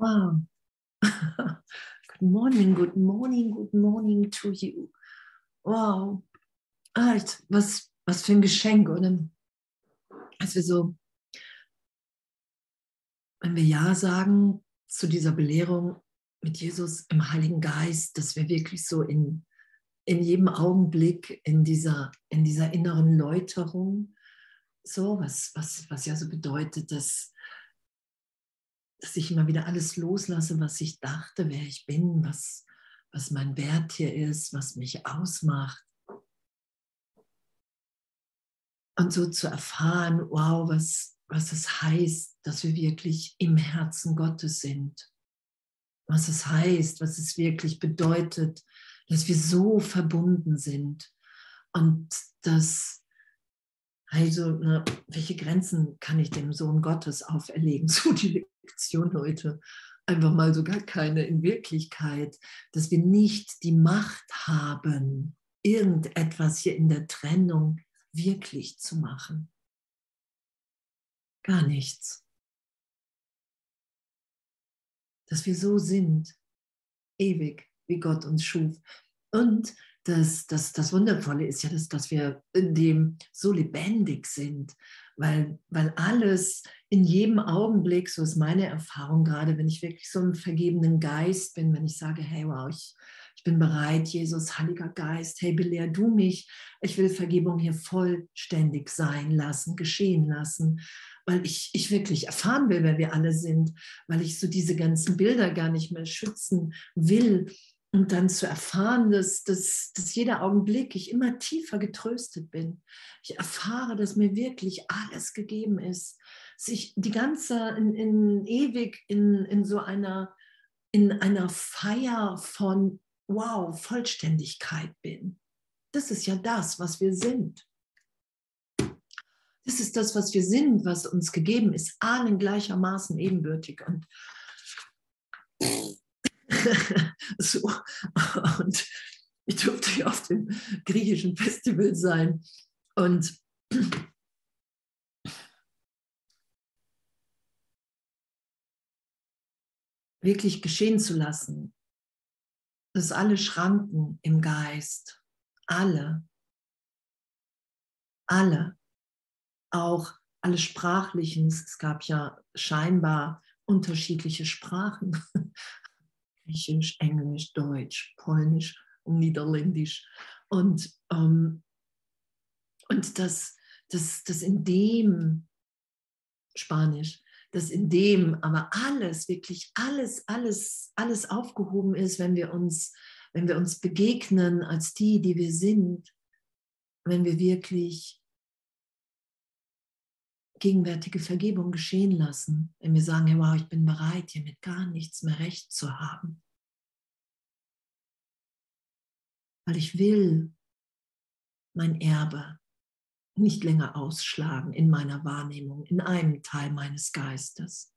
Wow. good morning, good morning, good morning to you. Wow. Ah, was, was für ein Geschenk, oder? Als wir so, wenn wir Ja sagen zu dieser Belehrung mit Jesus im Heiligen Geist, dass wir wirklich so in, in jedem Augenblick in dieser, in dieser inneren Läuterung, so, was, was, was ja so bedeutet, dass dass ich immer wieder alles loslasse, was ich dachte, wer ich bin, was, was mein Wert hier ist, was mich ausmacht. Und so zu erfahren, wow, was, was es heißt, dass wir wirklich im Herzen Gottes sind. Was es heißt, was es wirklich bedeutet, dass wir so verbunden sind. Und dass, also, ne, welche Grenzen kann ich dem Sohn Gottes auferlegen? So die Lektion heute. Einfach mal so gar keine in Wirklichkeit, dass wir nicht die Macht haben, irgendetwas hier in der Trennung wirklich zu machen. Gar nichts. Dass wir so sind, ewig, wie Gott uns schuf. Und das, das, das Wundervolle ist ja, dass, dass wir in dem so lebendig sind, weil, weil alles in jedem Augenblick, so ist meine Erfahrung gerade, wenn ich wirklich so im vergebenen Geist bin, wenn ich sage, hey, wow, ich, ich bin bereit, Jesus, Heiliger Geist, hey, belehr du mich, ich will Vergebung hier vollständig sein lassen, geschehen lassen, weil ich, ich wirklich erfahren will, wer wir alle sind, weil ich so diese ganzen Bilder gar nicht mehr schützen will und dann zu erfahren, dass, dass, dass jeder Augenblick ich immer tiefer getröstet bin. Ich erfahre, dass mir wirklich alles gegeben ist. Sich die ganze, in, in ewig in, in so einer, in einer Feier von, wow, Vollständigkeit bin. Das ist ja das, was wir sind. Das ist das, was wir sind, was uns gegeben ist, allen gleichermaßen ebenbürtig. Und so. Und ich durfte auf dem griechischen Festival sein und wirklich geschehen zu lassen, dass alle Schranken im Geist, alle, alle, auch alle sprachlichen, es gab ja scheinbar unterschiedliche Sprachen, Griechisch, Englisch, Deutsch, Polnisch und Niederländisch. Und, ähm, und das, das, das in dem Spanisch, dass in dem aber alles, wirklich alles, alles, alles aufgehoben ist, wenn wir uns, wenn wir uns begegnen als die, die wir sind, wenn wir wirklich gegenwärtige Vergebung geschehen lassen, wenn wir sagen, wow, ich bin bereit, hier mit gar nichts mehr recht zu haben. Weil ich will mein Erbe nicht länger ausschlagen in meiner Wahrnehmung, in einem Teil meines Geistes.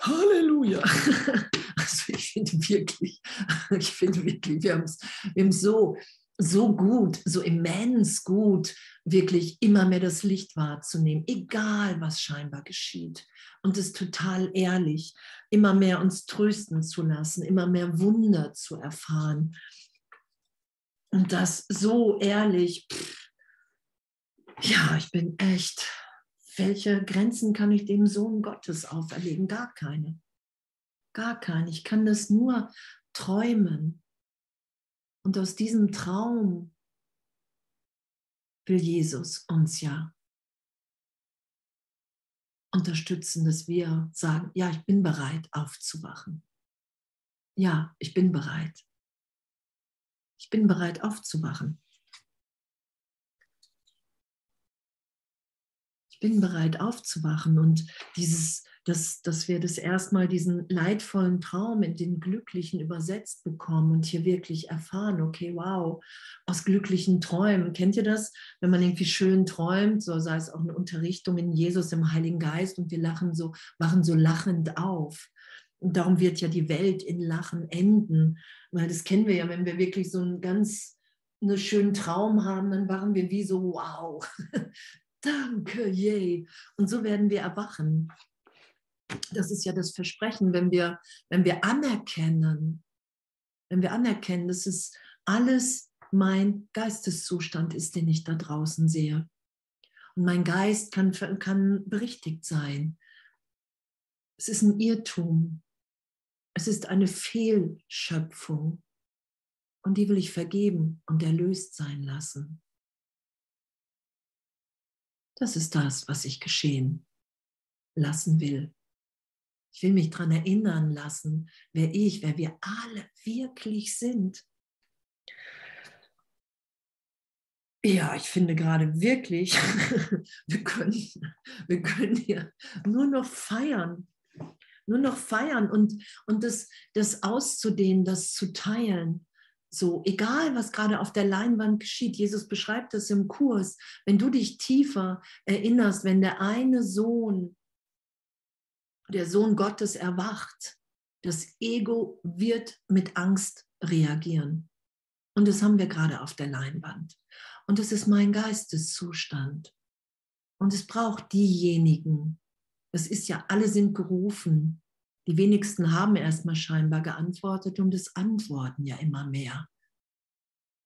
Halleluja! Also ich finde wirklich, ich finde wirklich, wir haben es wir so so gut, so immens gut, wirklich immer mehr das Licht wahrzunehmen, egal was scheinbar geschieht. Und es total ehrlich, immer mehr uns trösten zu lassen, immer mehr Wunder zu erfahren. Und das so ehrlich, ja, ich bin echt, welche Grenzen kann ich dem Sohn Gottes auferlegen? Gar keine. Gar keine. Ich kann das nur träumen und aus diesem Traum will Jesus uns ja unterstützen, dass wir sagen, ja, ich bin bereit aufzuwachen. Ja, ich bin bereit. Ich bin bereit aufzuwachen. Ich bin bereit aufzuwachen und dieses dass, dass wir das erstmal diesen leidvollen Traum in den glücklichen übersetzt bekommen und hier wirklich erfahren, okay, wow, aus glücklichen Träumen. Kennt ihr das? Wenn man irgendwie schön träumt, so sei es auch eine Unterrichtung in Jesus im Heiligen Geist und wir lachen so, wachen so lachend auf. Und darum wird ja die Welt in Lachen enden, weil das kennen wir ja, wenn wir wirklich so einen ganz einen schönen Traum haben, dann waren wir wie so, wow, danke, yay. Und so werden wir erwachen. das ist ja das Versprechen, wenn wir, wenn wir anerkennen, wenn wir anerkennen, dass es alles mein Geisteszustand ist, den ich da draußen sehe. Und mein Geist kann, kann berichtigt sein. Es ist ein Irrtum. Es ist eine Fehlschöpfung. Und die will ich vergeben und erlöst sein lassen. Das ist das, was ich geschehen lassen will. Ich will mich daran erinnern lassen, wer ich, wer wir alle wirklich sind. Ja, ich finde gerade wirklich, wir können, wir können hier nur noch feiern, nur noch feiern und, und das, das auszudehnen, das zu teilen. So, egal was gerade auf der Leinwand geschieht, Jesus beschreibt das im Kurs, wenn du dich tiefer erinnerst, wenn der eine Sohn der Sohn Gottes erwacht, das Ego wird mit Angst reagieren. Und das haben wir gerade auf der Leinwand. Und es ist mein Geisteszustand. Und es braucht diejenigen. Das ist ja, alle sind gerufen. Die wenigsten haben erstmal scheinbar geantwortet und es antworten ja immer mehr.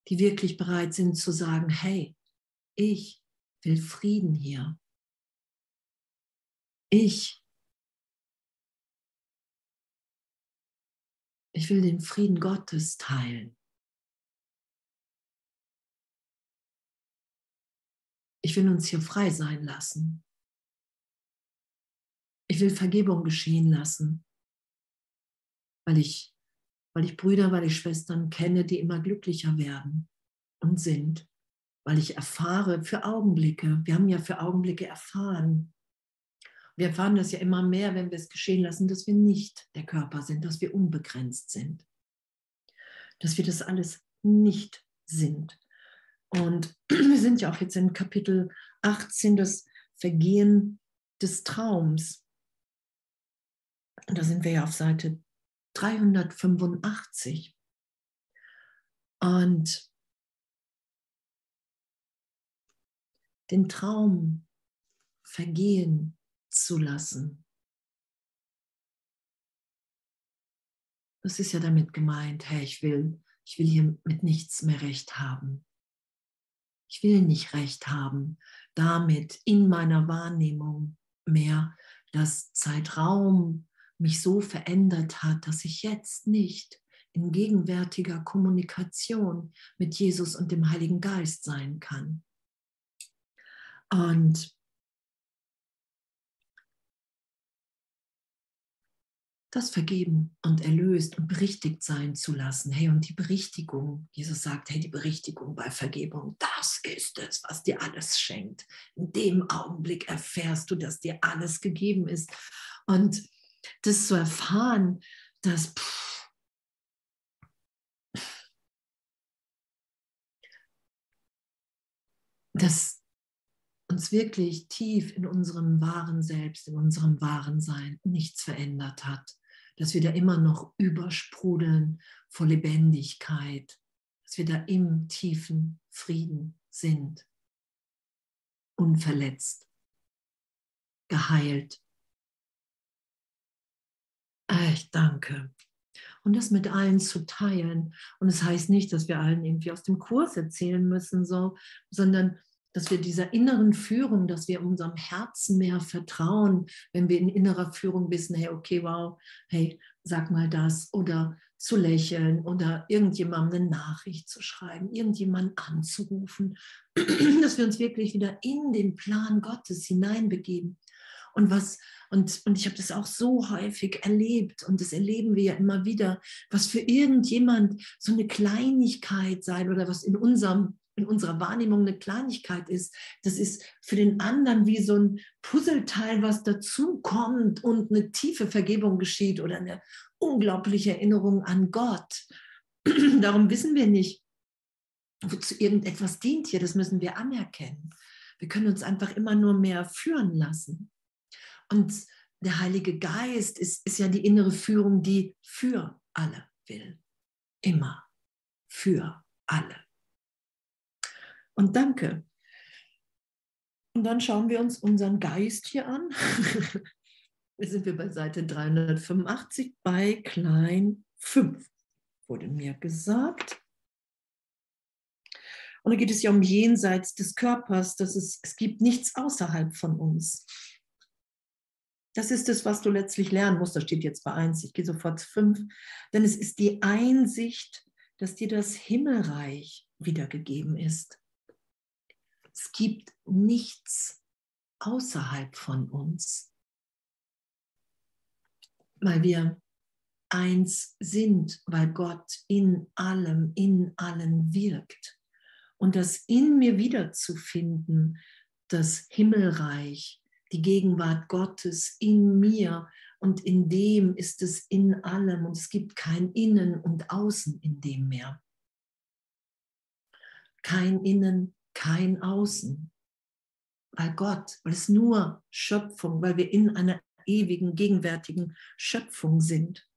Die wirklich bereit sind zu sagen, hey, ich will Frieden hier. Ich Ich will den Frieden Gottes teilen. Ich will uns hier frei sein lassen. Ich will Vergebung geschehen lassen, weil ich, weil ich Brüder, weil ich Schwestern kenne, die immer glücklicher werden und sind, weil ich erfahre für Augenblicke. Wir haben ja für Augenblicke erfahren, wir erfahren das ja immer mehr, wenn wir es geschehen lassen, dass wir nicht der Körper sind, dass wir unbegrenzt sind, dass wir das alles nicht sind. Und wir sind ja auch jetzt in Kapitel 18, das Vergehen des Traums. Und da sind wir ja auf Seite 385. Und den Traum vergehen zu lassen. Das ist ja damit gemeint, hey, ich will, ich will hier mit nichts mehr recht haben. Ich will nicht recht haben, damit in meiner Wahrnehmung mehr, dass Zeitraum mich so verändert hat, dass ich jetzt nicht in gegenwärtiger Kommunikation mit Jesus und dem Heiligen Geist sein kann. Und das vergeben und erlöst und berichtigt sein zu lassen. Hey, und die Berichtigung, Jesus sagt, hey, die Berichtigung bei Vergebung, das ist es, was dir alles schenkt. In dem Augenblick erfährst du, dass dir alles gegeben ist. Und das zu erfahren, dass pff, dass uns wirklich tief in unserem wahren Selbst, in unserem wahren Sein nichts verändert hat dass wir da immer noch übersprudeln vor Lebendigkeit, dass wir da im tiefen Frieden sind, unverletzt, geheilt. Ich danke. Und das mit allen zu teilen. Und es das heißt nicht, dass wir allen irgendwie aus dem Kurs erzählen müssen, so, sondern dass wir dieser inneren Führung, dass wir unserem Herzen mehr vertrauen, wenn wir in innerer Führung wissen, hey, okay, wow, hey, sag mal das oder zu lächeln oder irgendjemandem eine Nachricht zu schreiben, irgendjemanden anzurufen, dass wir uns wirklich wieder in den Plan Gottes hineinbegeben. Und was, und, und ich habe das auch so häufig erlebt und das erleben wir ja immer wieder, was für irgendjemand so eine Kleinigkeit sein oder was in unserem in unserer Wahrnehmung eine Kleinigkeit ist, das ist für den anderen wie so ein Puzzleteil, was dazukommt und eine tiefe Vergebung geschieht oder eine unglaubliche Erinnerung an Gott. Darum wissen wir nicht, wozu irgendetwas dient hier, das müssen wir anerkennen. Wir können uns einfach immer nur mehr führen lassen. Und der Heilige Geist ist, ist ja die innere Führung, die für alle will. Immer für alle und danke. Und dann schauen wir uns unseren Geist hier an. Jetzt sind wir bei Seite 385 bei Klein 5, wurde mir gesagt. Und da geht es ja um jenseits des Körpers, dass es, es gibt nichts außerhalb von uns. Das ist es, was du letztlich lernen musst. Da steht jetzt bei 1, ich gehe sofort zu 5. Denn es ist die Einsicht, dass dir das Himmelreich wiedergegeben ist. Es gibt nichts außerhalb von uns, weil wir eins sind, weil Gott in allem, in allen wirkt. Und das in mir wiederzufinden, das Himmelreich, die Gegenwart Gottes in mir und in dem ist es in allem und es gibt kein Innen und Außen in dem mehr. Kein Innen, kein Außen. Weil Gott, weil es nur Schöpfung, weil wir in einer ewigen, gegenwärtigen Schöpfung sind.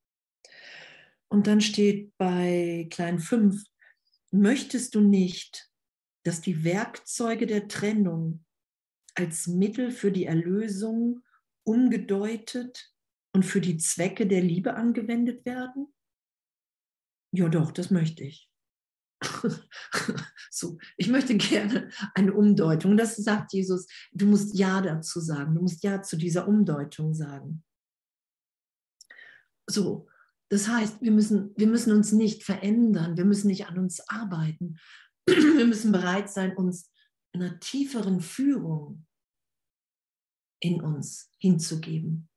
Und dann steht bei Klein 5, möchtest du nicht, dass die Werkzeuge der Trennung als Mittel für die Erlösung umgedeutet und für die Zwecke der Liebe angewendet werden? Ja, doch, das möchte ich. so, ich möchte gerne eine Umdeutung. Das sagt Jesus. Du musst Ja dazu sagen. Du musst Ja zu dieser Umdeutung sagen. So, das heißt, wir müssen, wir müssen uns nicht verändern. Wir müssen nicht an uns arbeiten. Wir müssen bereit sein, uns einer tieferen Führung in uns hinzugeben.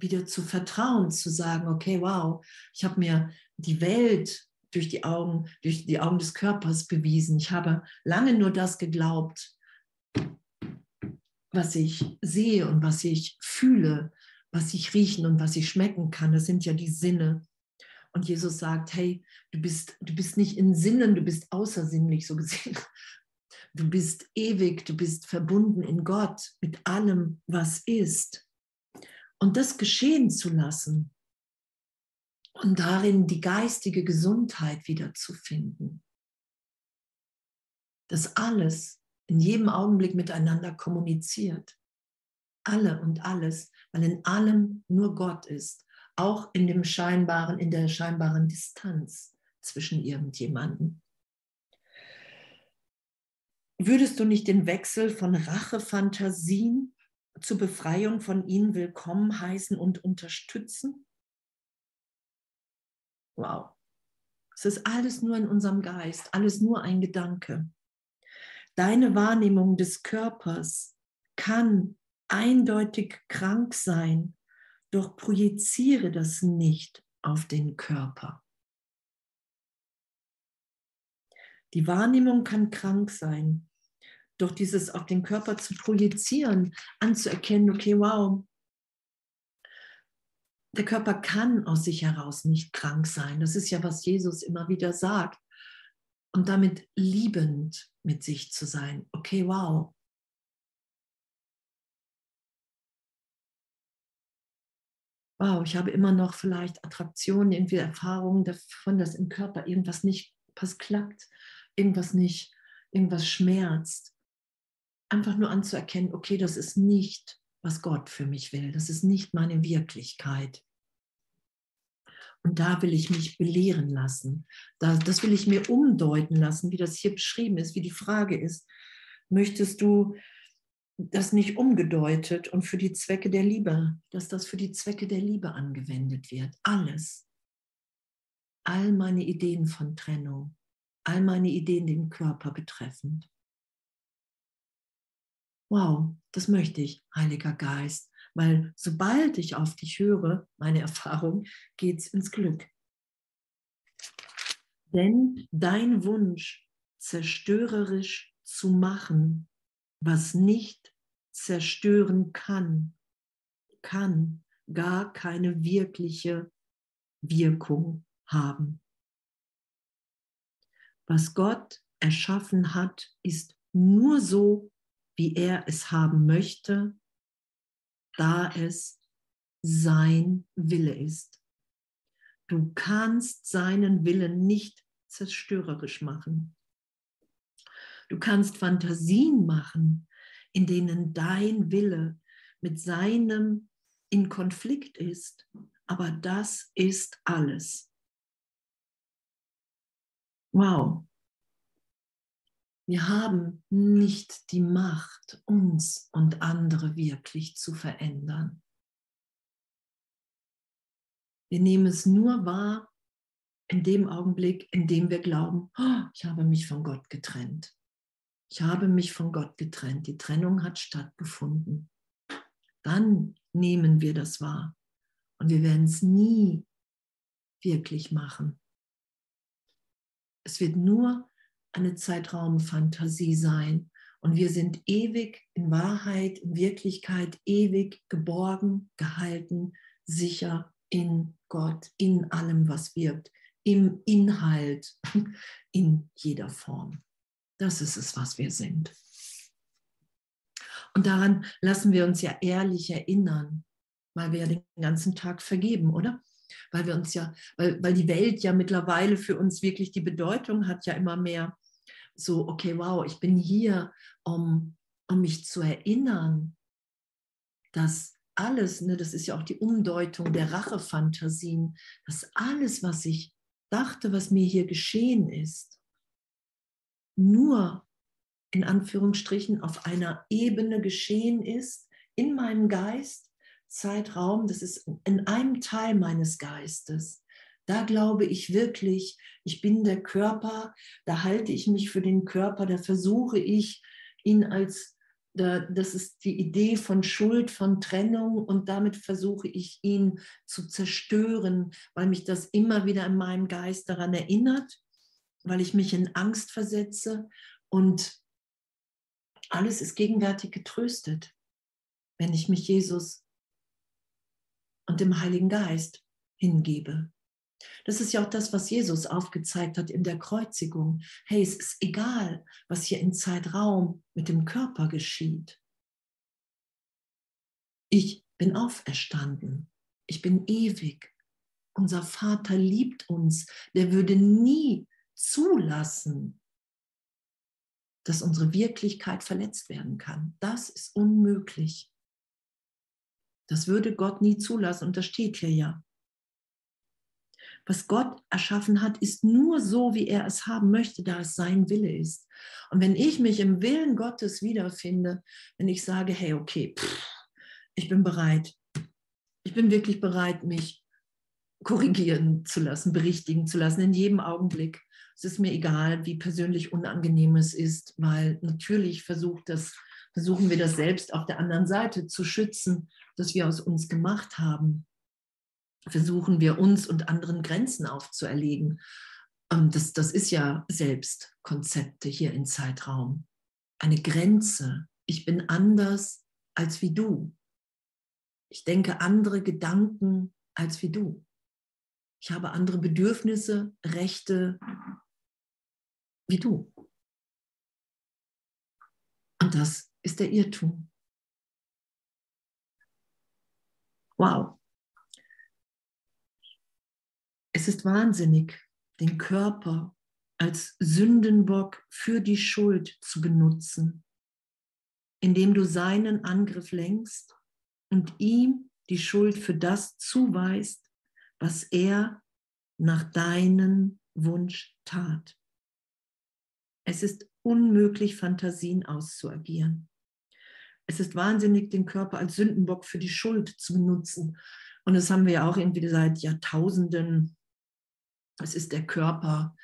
Wieder zu vertrauen, zu sagen, okay, wow, ich habe mir die Welt durch die Augen, durch die Augen des Körpers bewiesen. Ich habe lange nur das geglaubt, was ich sehe und was ich fühle, was ich riechen und was ich schmecken kann. Das sind ja die Sinne. Und Jesus sagt, hey, du bist, du bist nicht in Sinnen, du bist außersinnlich so gesehen. Du bist ewig, du bist verbunden in Gott mit allem, was ist. Und das geschehen zu lassen, und darin die geistige Gesundheit wiederzufinden. Dass alles in jedem Augenblick miteinander kommuniziert. Alle und alles, weil in allem nur Gott ist, auch in dem scheinbaren, in der scheinbaren Distanz zwischen irgendjemanden. Würdest du nicht den Wechsel von Rachefantasien zur Befreiung von ihnen willkommen heißen und unterstützen? Wow. Es ist alles nur in unserem Geist, alles nur ein Gedanke. Deine Wahrnehmung des Körpers kann eindeutig krank sein, doch projiziere das nicht auf den Körper. Die Wahrnehmung kann krank sein, doch dieses auf den Körper zu projizieren, anzuerkennen, okay, wow, der Körper kann aus sich heraus nicht krank sein. Das ist ja, was Jesus immer wieder sagt. Und damit liebend mit sich zu sein. Okay, wow. Wow, ich habe immer noch vielleicht Attraktionen, irgendwie Erfahrungen davon, dass im Körper irgendwas nicht was klappt, irgendwas nicht, irgendwas schmerzt. Einfach nur anzuerkennen, okay, das ist nicht was Gott für mich will. Das ist nicht meine Wirklichkeit. Und da will ich mich belehren lassen. das will ich mir umdeuten lassen, wie das hier beschrieben ist, wie die Frage ist. Möchtest du das nicht umgedeutet und für die Zwecke der Liebe, dass das für die Zwecke der Liebe angewendet wird? Alles. All meine Ideen von Trennung, all meine Ideen den Körper betreffend. Wow, das möchte ich, Heiliger Geist, weil sobald ich auf dich höre, meine Erfahrung, geht es ins Glück. Denn dein Wunsch, zerstörerisch zu machen, was nicht zerstören kann, kann gar keine wirkliche Wirkung haben. Was Gott erschaffen hat, ist nur so wie er es haben möchte, da es sein Wille ist. Du kannst seinen Willen nicht zerstörerisch machen. Du kannst Fantasien machen, in denen dein Wille mit seinem in Konflikt ist, aber das ist alles. Wow. Wir haben nicht die Macht, uns und andere wirklich zu verändern. Wir nehmen es nur wahr in dem Augenblick, in dem wir glauben, oh, ich habe mich von Gott getrennt. Ich habe mich von Gott getrennt. Die Trennung hat stattgefunden. Dann nehmen wir das wahr. Und wir werden es nie wirklich machen. Es wird nur eine Zeitraumfantasie sein. Und wir sind ewig in Wahrheit, in Wirklichkeit, ewig geborgen, gehalten, sicher in Gott, in allem, was wirkt, im Inhalt, in jeder Form. Das ist es, was wir sind. Und daran lassen wir uns ja ehrlich erinnern, weil wir ja den ganzen Tag vergeben, oder? Weil wir uns ja, weil, weil die Welt ja mittlerweile für uns wirklich die Bedeutung hat, ja immer mehr so, okay, wow, ich bin hier, um, um mich zu erinnern, dass alles, ne, das ist ja auch die Umdeutung der Rachefantasien, dass alles, was ich dachte, was mir hier geschehen ist, nur in Anführungsstrichen auf einer Ebene geschehen ist, in meinem Geist, Zeitraum, das ist in einem Teil meines Geistes. Da glaube ich wirklich, ich bin der Körper, da halte ich mich für den Körper, da versuche ich ihn als, das ist die Idee von Schuld, von Trennung und damit versuche ich ihn zu zerstören, weil mich das immer wieder in meinem Geist daran erinnert, weil ich mich in Angst versetze und alles ist gegenwärtig getröstet, wenn ich mich Jesus und dem Heiligen Geist hingebe. Das ist ja auch das, was Jesus aufgezeigt hat in der Kreuzigung. Hey, es ist egal, was hier im Zeitraum mit dem Körper geschieht. Ich bin auferstanden. Ich bin ewig. Unser Vater liebt uns. Der würde nie zulassen, dass unsere Wirklichkeit verletzt werden kann. Das ist unmöglich. Das würde Gott nie zulassen und das steht hier ja. Was Gott erschaffen hat, ist nur so, wie er es haben möchte, da es sein Wille ist. Und wenn ich mich im Willen Gottes wiederfinde, wenn ich sage, hey, okay, pff, ich bin bereit, ich bin wirklich bereit, mich korrigieren zu lassen, berichtigen zu lassen, in jedem Augenblick. Es ist mir egal, wie persönlich unangenehm es ist, weil natürlich versucht das, versuchen wir das selbst auf der anderen Seite zu schützen, das wir aus uns gemacht haben versuchen wir uns und anderen Grenzen aufzuerlegen. Ähm, das, das ist ja selbst Konzepte hier in Zeitraum. Eine Grenze. Ich bin anders als wie du. Ich denke andere Gedanken als wie du. Ich habe andere Bedürfnisse, Rechte wie du. Das ist der Irrtum. Wow. Es ist wahnsinnig, den Körper als Sündenbock für die Schuld zu benutzen, indem du seinen Angriff lenkst und ihm die Schuld für das zuweist, was er nach deinem Wunsch tat. Es ist unmöglich, Fantasien auszuagieren. Es ist wahnsinnig, den Körper als Sündenbock für die Schuld zu benutzen. Und das haben wir ja auch irgendwie seit Jahrtausenden es ist der Körper,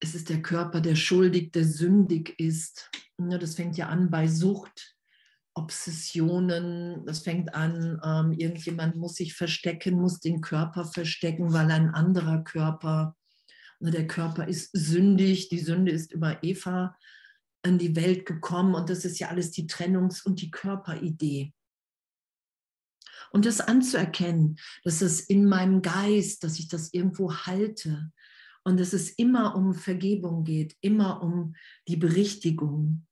es ist der Körper, der schuldig, der sündig ist. Das fängt ja an bei Sucht, Obsessionen. Das fängt an, ähm, irgendjemand muss sich verstecken, muss den Körper verstecken, weil ein anderer Körper, der Körper ist sündig, die Sünde ist über Eva in die Welt gekommen und das ist ja alles die Trennungs- und die Körperidee. Und das anzuerkennen, dass es in meinem Geist, dass ich das irgendwo halte und dass es immer um Vergebung geht, immer um die Berichtigung.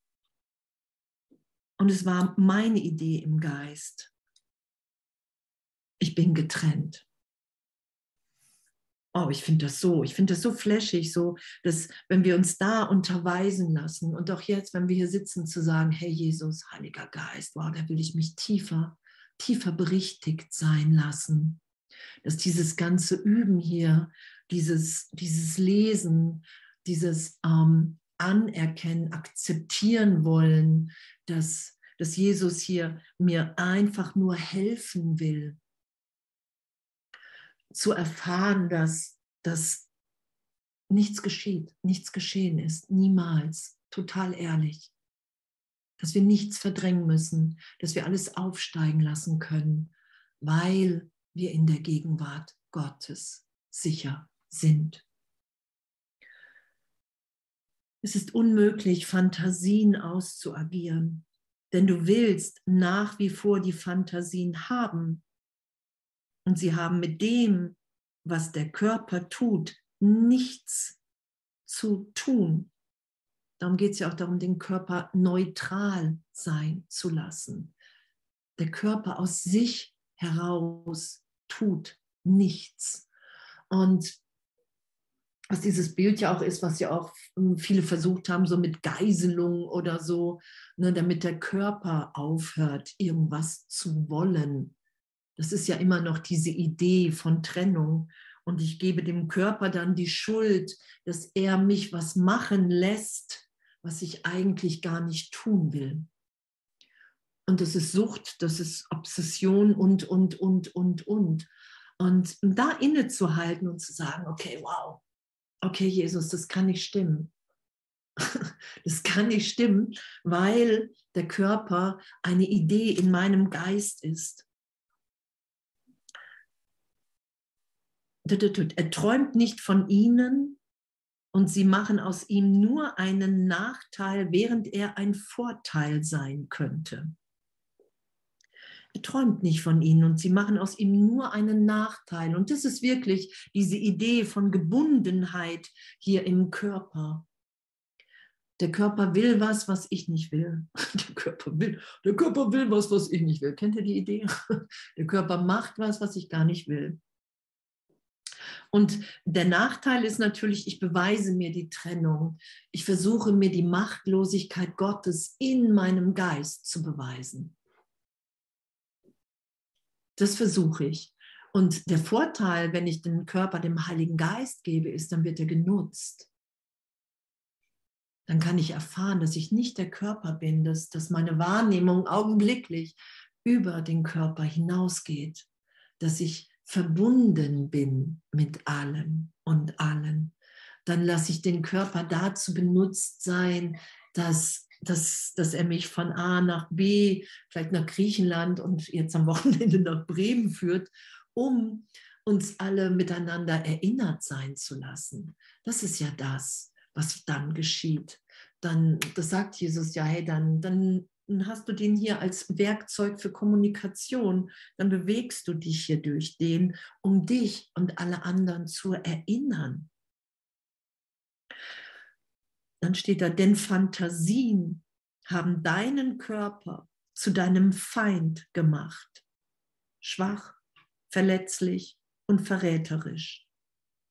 Und es war meine Idee im Geist. Ich bin getrennt. Oh, ich finde das so, ich finde das so flashig, so, dass wenn wir uns da unterweisen lassen und auch jetzt, wenn wir hier sitzen, zu sagen, hey Jesus, Heiliger Geist, wow, da will ich mich tiefer tiefer berichtigt sein lassen. Dass dieses ganze Üben hier, dieses, dieses Lesen, dieses ähm, Anerkennen, akzeptieren wollen, dass, dass Jesus hier mir einfach nur helfen will, zu erfahren, dass, dass nichts geschieht, nichts geschehen ist, niemals, total ehrlich. Dass wir nichts verdrängen müssen, dass wir alles aufsteigen lassen können, weil wir in der Gegenwart Gottes sicher sind. Es ist unmöglich, Fantasien auszuagieren, denn du willst nach wie vor die Fantasien haben. Und sie haben mit dem, was der Körper tut, nichts zu tun. Darum geht es ja auch darum, den Körper neutral sein zu lassen. Der Körper aus sich heraus tut nichts. Und was dieses Bild ja auch ist, was ja auch ähm, viele versucht haben, so mit Geiselung oder so, ne, damit der Körper aufhört, irgendwas zu wollen. Das ist ja immer noch diese Idee von Trennung und ich gebe dem Körper dann die Schuld, dass er mich was machen lässt, was ich eigentlich gar nicht tun will. Und das ist Sucht, das ist Obsession und, und, und, und, und. Und da innezuhalten und zu sagen, okay, wow, okay, Jesus, das kann nicht stimmen. Das kann nicht stimmen, weil der Körper eine Idee in meinem Geist ist. Er träumt nicht von ihnen und sie machen aus ihm nur einen Nachteil, während er ein Vorteil sein könnte. Er träumt nicht von ihnen und sie machen aus ihm nur einen Nachteil. Und das ist wirklich diese Idee von Gebundenheit hier im Körper. Der Körper will was, was ich nicht will. Der Körper will, der Körper will was, was ich nicht will. Kennt ihr die Idee? Der Körper macht was, was ich gar nicht will. Und der Nachteil ist natürlich, ich beweise mir die Trennung. Ich versuche mir die Machtlosigkeit Gottes in meinem Geist zu beweisen. Das versuche ich. Und der Vorteil, wenn ich den Körper dem Heiligen Geist gebe, ist, dann wird er genutzt. Dann kann ich erfahren, dass ich nicht der Körper bin, dass, dass meine Wahrnehmung augenblicklich über den Körper hinausgeht, dass ich verbunden bin mit allem und allen, dann lasse ich den Körper dazu benutzt sein, dass, dass, dass er mich von A nach B, vielleicht nach Griechenland und jetzt am Wochenende nach Bremen führt, um uns alle miteinander erinnert sein zu lassen. Das ist ja das, was dann geschieht. Dann, das sagt Jesus ja, hey, dann, dann dann hast du den hier als Werkzeug für Kommunikation, dann bewegst du dich hier durch den, um dich und alle anderen zu erinnern. Dann steht da, denn Fantasien haben deinen Körper zu deinem Feind gemacht, schwach, verletzlich und verräterisch,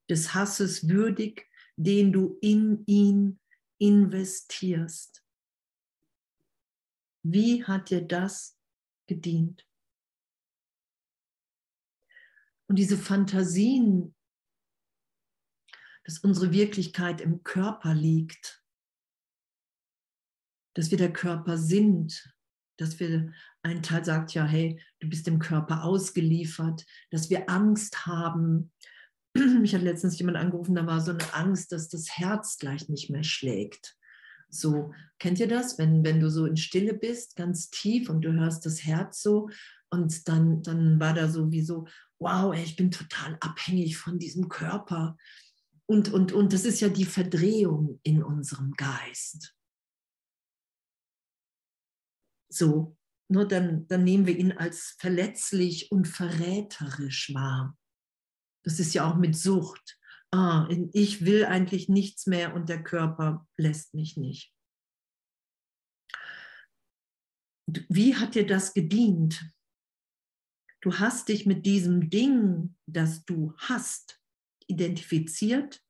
des Hasses würdig, den du in ihn investierst. Wie hat dir das gedient? Und diese Fantasien, dass unsere Wirklichkeit im Körper liegt, dass wir der Körper sind, dass wir, ein Teil sagt ja, hey, du bist dem Körper ausgeliefert, dass wir Angst haben. Mich hat letztens jemand angerufen, da war so eine Angst, dass das Herz gleich nicht mehr schlägt. So, kennt ihr das? Wenn, wenn du so in Stille bist, ganz tief und du hörst das Herz so und dann, dann war da so wie so, wow, ey, ich bin total abhängig von diesem Körper. Und, und, und das ist ja die Verdrehung in unserem Geist. So, nur dann, dann nehmen wir ihn als verletzlich und verräterisch wahr. Das ist ja auch mit Sucht ah, ich will eigentlich nichts mehr und der Körper lässt mich nicht. Wie hat dir das gedient? Du hast dich mit diesem Ding, das du hast, identifiziert,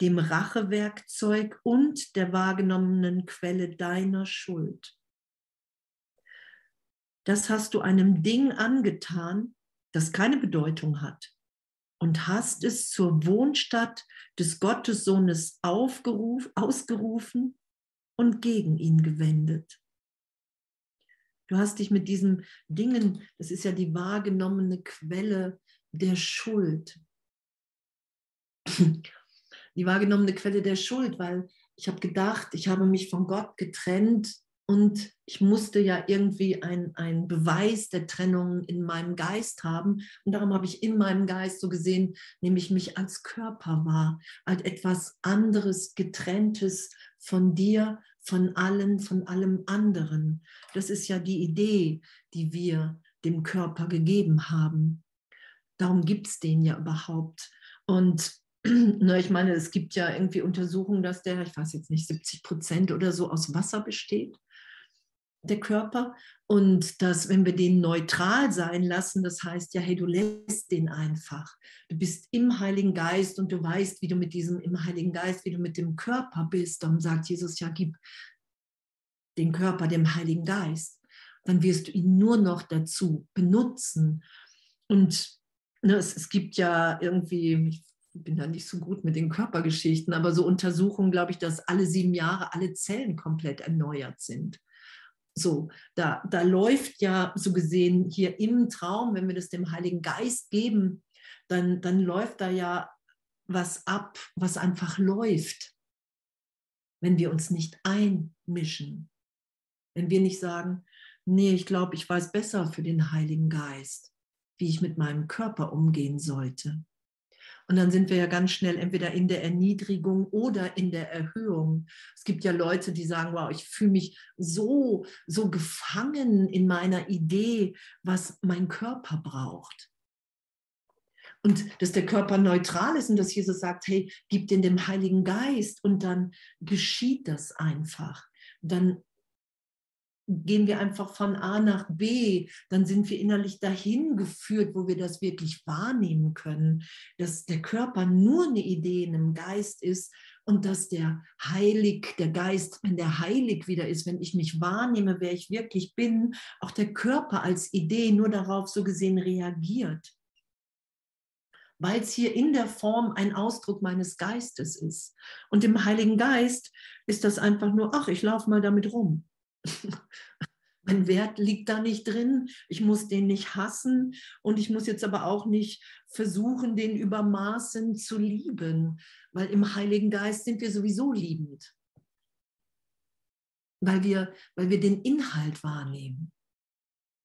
dem Rachewerkzeug und der wahrgenommenen Quelle deiner Schuld. das hast du einem Ding angetan, das keine Bedeutung hat und hast es zur Wohnstatt des Gottessohnes aufgeruf, ausgerufen und gegen ihn gewendet. Du hast dich mit diesen Dingen, das ist ja die wahrgenommene Quelle der Schuld, die wahrgenommene Quelle der Schuld, weil ich habe gedacht, ich habe mich von Gott getrennt und ich musste ja irgendwie einen Beweis der Trennung in meinem Geist haben. Und darum habe ich in meinem Geist so gesehen, nämlich mich als Körper wahr, als etwas anderes, getrenntes von dir, von allen, von allem anderen. Das ist ja die Idee, die wir dem Körper gegeben haben. Darum gibt es den ja überhaupt. Und na, ich meine, es gibt ja irgendwie Untersuchungen, dass der, ich weiß jetzt nicht, 70 Prozent oder so aus Wasser besteht der Körper und dass, wenn wir den neutral sein lassen, das heißt ja, hey, du lässt den einfach. Du bist im Heiligen Geist und du weißt, wie du mit diesem im Heiligen Geist, wie du mit dem Körper bist. Darum sagt Jesus ja, gib den Körper dem Heiligen Geist. Dann wirst du ihn nur noch dazu benutzen. Und ne, es, es gibt ja irgendwie, ich bin da nicht so gut mit den Körpergeschichten, aber so Untersuchungen, glaube ich, dass alle sieben Jahre alle Zellen komplett erneuert sind. So, da, da läuft ja so gesehen hier im Traum, wenn wir das dem Heiligen Geist geben, dann, dann läuft da ja was ab, was einfach läuft, wenn wir uns nicht einmischen. Wenn wir nicht sagen, nee, ich glaube, ich weiß besser für den Heiligen Geist, wie ich mit meinem Körper umgehen sollte. Und dann sind wir ja ganz schnell entweder in der Erniedrigung oder in der Erhöhung. Es gibt ja Leute, die sagen, wow, ich fühle mich so, so gefangen in meiner Idee, was mein Körper braucht. Und dass der Körper neutral ist und dass Jesus sagt, hey, gib den dem Heiligen Geist und dann geschieht das einfach. Dann gehen wir einfach von A nach B, dann sind wir innerlich dahin geführt, wo wir das wirklich wahrnehmen können, dass der Körper nur eine Idee in einem Geist ist und dass der Heilig, der Geist, wenn der heilig wieder ist, wenn ich mich wahrnehme, wer ich wirklich bin, auch der Körper als Idee nur darauf so gesehen reagiert. Weil es hier in der Form ein Ausdruck meines Geistes ist. Und im Heiligen Geist ist das einfach nur, ach, ich laufe mal damit rum. mein Wert liegt da nicht drin. Ich muss den nicht hassen und ich muss jetzt aber auch nicht versuchen, den über Maßen zu lieben, weil im Heiligen Geist sind wir sowieso liebend, weil wir, weil wir den Inhalt wahrnehmen.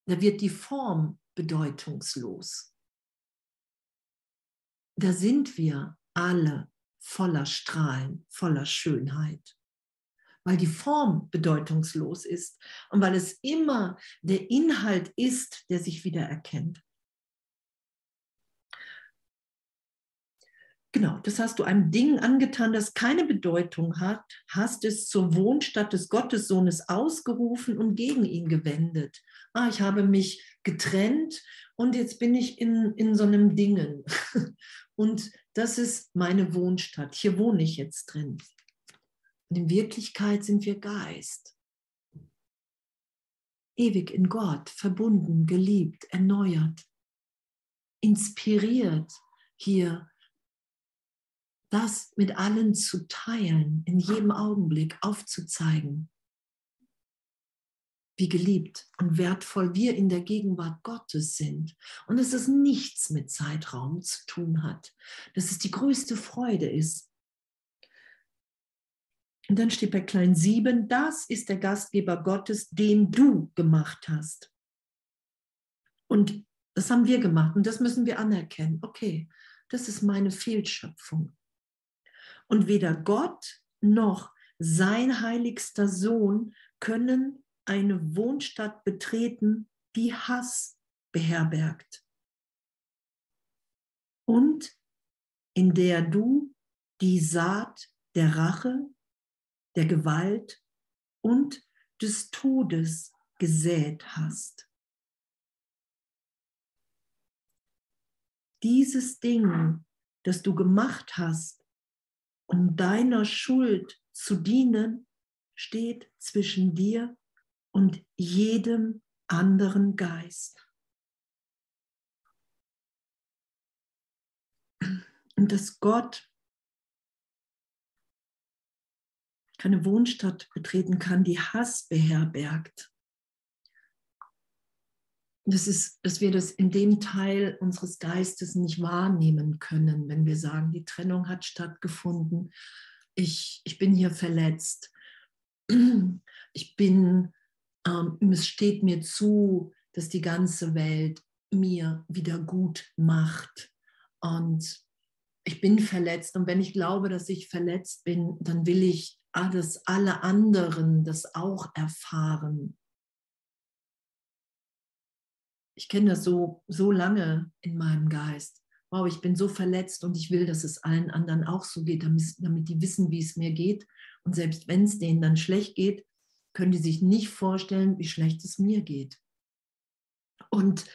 Da wird die Form bedeutungslos. Da sind wir alle voller Strahlen, voller Schönheit weil die Form bedeutungslos ist und weil es immer der Inhalt ist, der sich wieder erkennt. Genau, das hast du einem Ding angetan, das keine Bedeutung hat, hast es zur Wohnstatt des Gottessohnes ausgerufen und gegen ihn gewendet. Ah, ich habe mich getrennt und jetzt bin ich in, in so einem Dingen. Und das ist meine Wohnstadt. Hier wohne ich jetzt drin. Und in Wirklichkeit sind wir Geist. Ewig in Gott, verbunden, geliebt, erneuert, inspiriert, hier das mit allen zu teilen, in jedem Augenblick aufzuzeigen, wie geliebt und wertvoll wir in der Gegenwart Gottes sind und dass es nichts mit Zeitraum zu tun hat, dass es die größte Freude ist, und dann steht bei klein 7, das ist der Gastgeber Gottes, den du gemacht hast. Und das haben wir gemacht und das müssen wir anerkennen. Okay, das ist meine Fehlschöpfung. Und weder Gott noch sein heiligster Sohn können eine Wohnstadt betreten, die Hass beherbergt. Und in der du die Saat der Rache der Gewalt und des Todes gesät hast. Dieses Ding, das du gemacht hast, um deiner Schuld zu dienen, steht zwischen dir und jedem anderen Geist. Und dass Gott keine Wohnstadt betreten kann, die Hass beherbergt. Das ist, dass wir das in dem Teil unseres Geistes nicht wahrnehmen können, wenn wir sagen, die Trennung hat stattgefunden, ich, ich bin hier verletzt, ich bin, ähm, es steht mir zu, dass die ganze Welt mir wieder gut macht. Und ich bin verletzt. Und wenn ich glaube, dass ich verletzt bin, dann will ich dass alle anderen das auch erfahren. Ich kenne das so, so lange in meinem Geist. Wow, ich bin so verletzt und ich will, dass es allen anderen auch so geht, damit, damit die wissen, wie es mir geht. Und selbst wenn es denen dann schlecht geht, können die sich nicht vorstellen, wie schlecht es mir geht. Und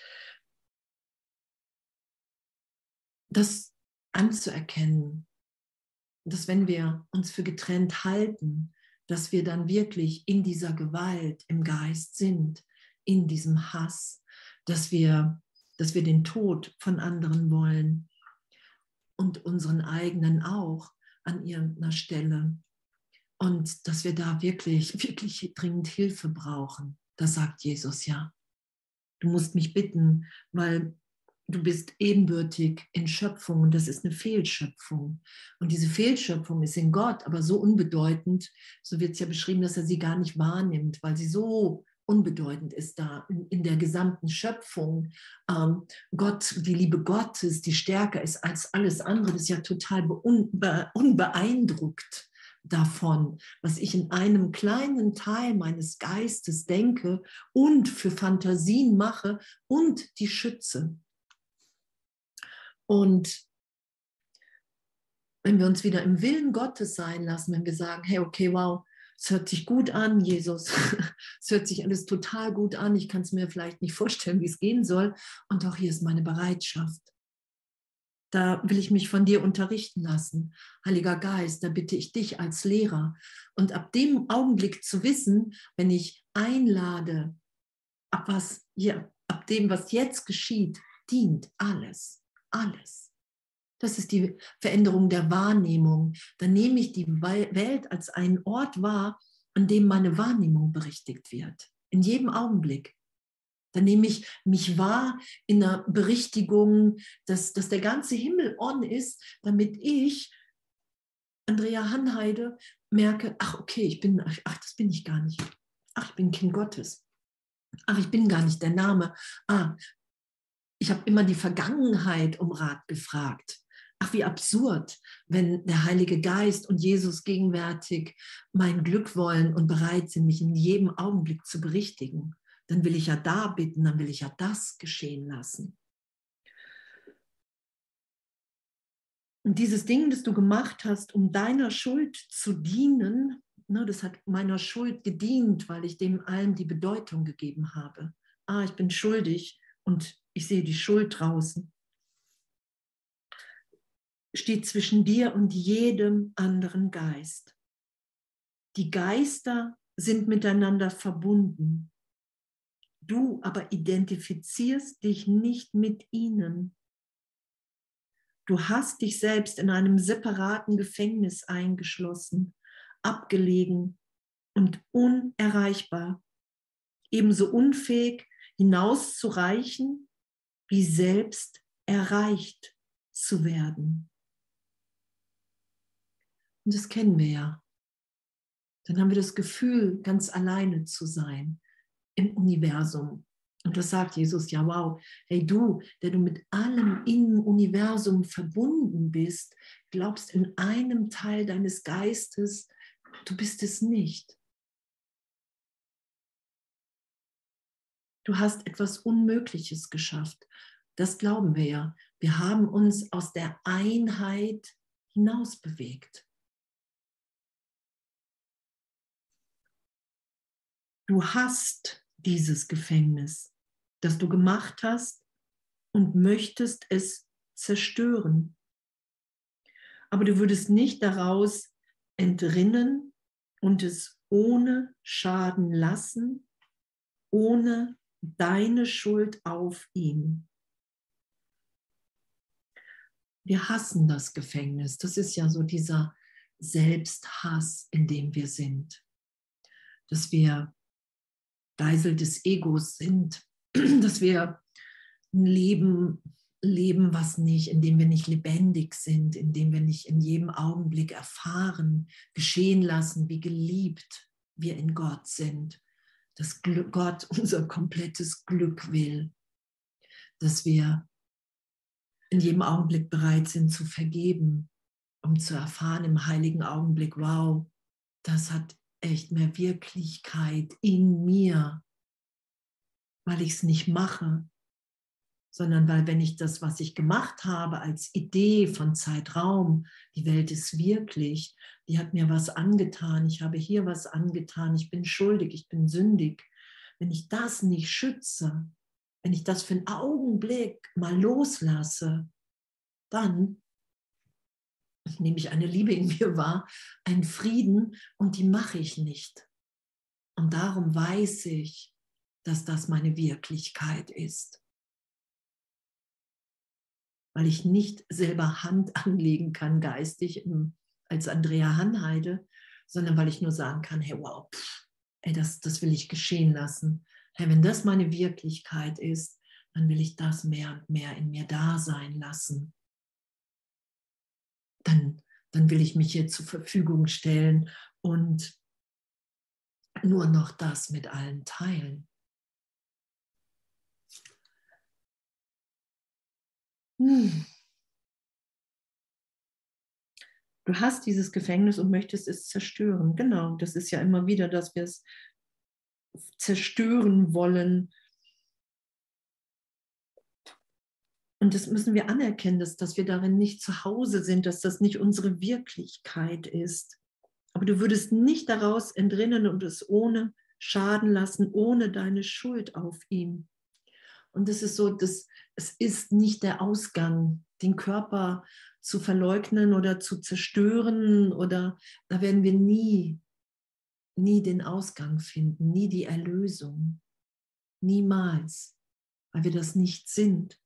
das anzuerkennen, dass wenn wir uns für getrennt halten, dass wir dann wirklich in dieser Gewalt im Geist sind, in diesem Hass, dass wir, dass wir den Tod von anderen wollen und unseren eigenen auch an irgendeiner Stelle. Und dass wir da wirklich, wirklich dringend Hilfe brauchen. Das sagt Jesus ja. Du musst mich bitten, weil du bist ebenbürtig in Schöpfung und das ist eine Fehlschöpfung. Und diese Fehlschöpfung ist in Gott aber so unbedeutend, so wird es ja beschrieben, dass er sie gar nicht wahrnimmt, weil sie so unbedeutend ist da in, in der gesamten Schöpfung. Ähm, Gott, die Liebe Gottes, die stärker ist als alles andere, ist ja total unbe unbeeindruckt davon, was ich in einem kleinen Teil meines Geistes denke und für Fantasien mache und die schütze. Und wenn wir uns wieder im Willen Gottes sein lassen, wenn wir sagen, hey, okay, wow, es hört sich gut an, Jesus, es hört sich alles total gut an, ich kann es mir vielleicht nicht vorstellen, wie es gehen soll, und auch hier ist meine Bereitschaft. Da will ich mich von dir unterrichten lassen. Heiliger Geist, da bitte ich dich als Lehrer. Und ab dem Augenblick zu wissen, wenn ich einlade, ab, was, ja, ab dem, was jetzt geschieht, dient alles alles. Das ist die Veränderung der Wahrnehmung. Dann nehme ich die Welt als einen Ort wahr, an dem meine Wahrnehmung berichtigt wird. In jedem Augenblick. Dann nehme ich mich wahr in der Berichtigung, dass, dass der ganze Himmel on ist, damit ich, Andrea Hanheide, merke, ach okay, ich bin, ach, das bin ich gar nicht. Ach, ich bin Kind Gottes. Ach, ich bin gar nicht der Name. Ah, ich habe immer die Vergangenheit um Rat gefragt. Ach, wie absurd, wenn der Heilige Geist und Jesus gegenwärtig mein Glück wollen und bereit sind, mich in jedem Augenblick zu berichtigen. Dann will ich ja da bitten, dann will ich ja das geschehen lassen. Und dieses Ding, das du gemacht hast, um deiner Schuld zu dienen, ne, das hat meiner Schuld gedient, weil ich dem allen die Bedeutung gegeben habe. Ah, ich bin schuldig und ich sehe die Schuld draußen, steht zwischen dir und jedem anderen Geist. Die Geister sind miteinander verbunden. Du aber identifizierst dich nicht mit ihnen. Du hast dich selbst in einem separaten Gefängnis eingeschlossen, abgelegen und unerreichbar, ebenso unfähig hinauszureichen wie selbst erreicht zu werden. Und das kennen wir ja. Dann haben wir das Gefühl, ganz alleine zu sein im Universum. Und das sagt Jesus, ja, wow, hey du, der du mit allem im Universum verbunden bist, glaubst in einem Teil deines Geistes, du bist es nicht. Du hast etwas Unmögliches geschafft. Das glauben wir ja. Wir haben uns aus der Einheit hinaus bewegt. Du hast dieses Gefängnis, das du gemacht hast und möchtest es zerstören. Aber du würdest nicht daraus entrinnen und es ohne Schaden lassen, ohne deine Schuld auf ihn. Wir hassen das Gefängnis. Das ist ja so dieser Selbsthass, in dem wir sind. Dass wir Geisel des Egos sind, dass wir ein Leben leben, was nicht, in dem wir nicht lebendig sind, in dem wir nicht in jedem Augenblick erfahren, geschehen lassen, wie geliebt wir in Gott sind, dass Gott unser komplettes Glück will, dass wir in jedem Augenblick bereit sind zu vergeben, um zu erfahren im heiligen Augenblick, wow, das hat echt mehr Wirklichkeit in mir, weil ich es nicht mache, sondern weil wenn ich das, was ich gemacht habe als Idee von Zeitraum, die Welt ist wirklich, die hat mir was angetan, ich habe hier was angetan, ich bin schuldig, ich bin sündig. Wenn ich das nicht schütze, wenn ich das für einen Augenblick mal loslasse, dann nehme ich eine Liebe in mir wahr, einen Frieden und die mache ich nicht. Und darum weiß ich, dass das meine Wirklichkeit ist weil ich nicht selber Hand anlegen kann geistig als Andrea Hanheide, sondern weil ich nur sagen kann, hey, wow, pff, ey, das, das will ich geschehen lassen. Hey, wenn das meine Wirklichkeit ist, dann will ich das mehr und mehr in mir da sein lassen. Dann, dann will ich mich hier zur Verfügung stellen und nur noch das mit allen teilen. Du hast dieses Gefängnis und möchtest es zerstören. Genau, das ist ja immer wieder, dass wir es zerstören wollen. Und das müssen wir anerkennen, dass, dass wir darin nicht zu Hause sind, dass das nicht unsere Wirklichkeit ist. Aber du würdest nicht daraus entrinnen und es ohne schaden lassen, ohne deine Schuld auf ihm. Und das ist so, das, es ist nicht der Ausgang, den Körper zu verleugnen oder zu zerstören oder da werden wir nie, nie den Ausgang finden, nie die Erlösung. Niemals, weil wir das nicht sind.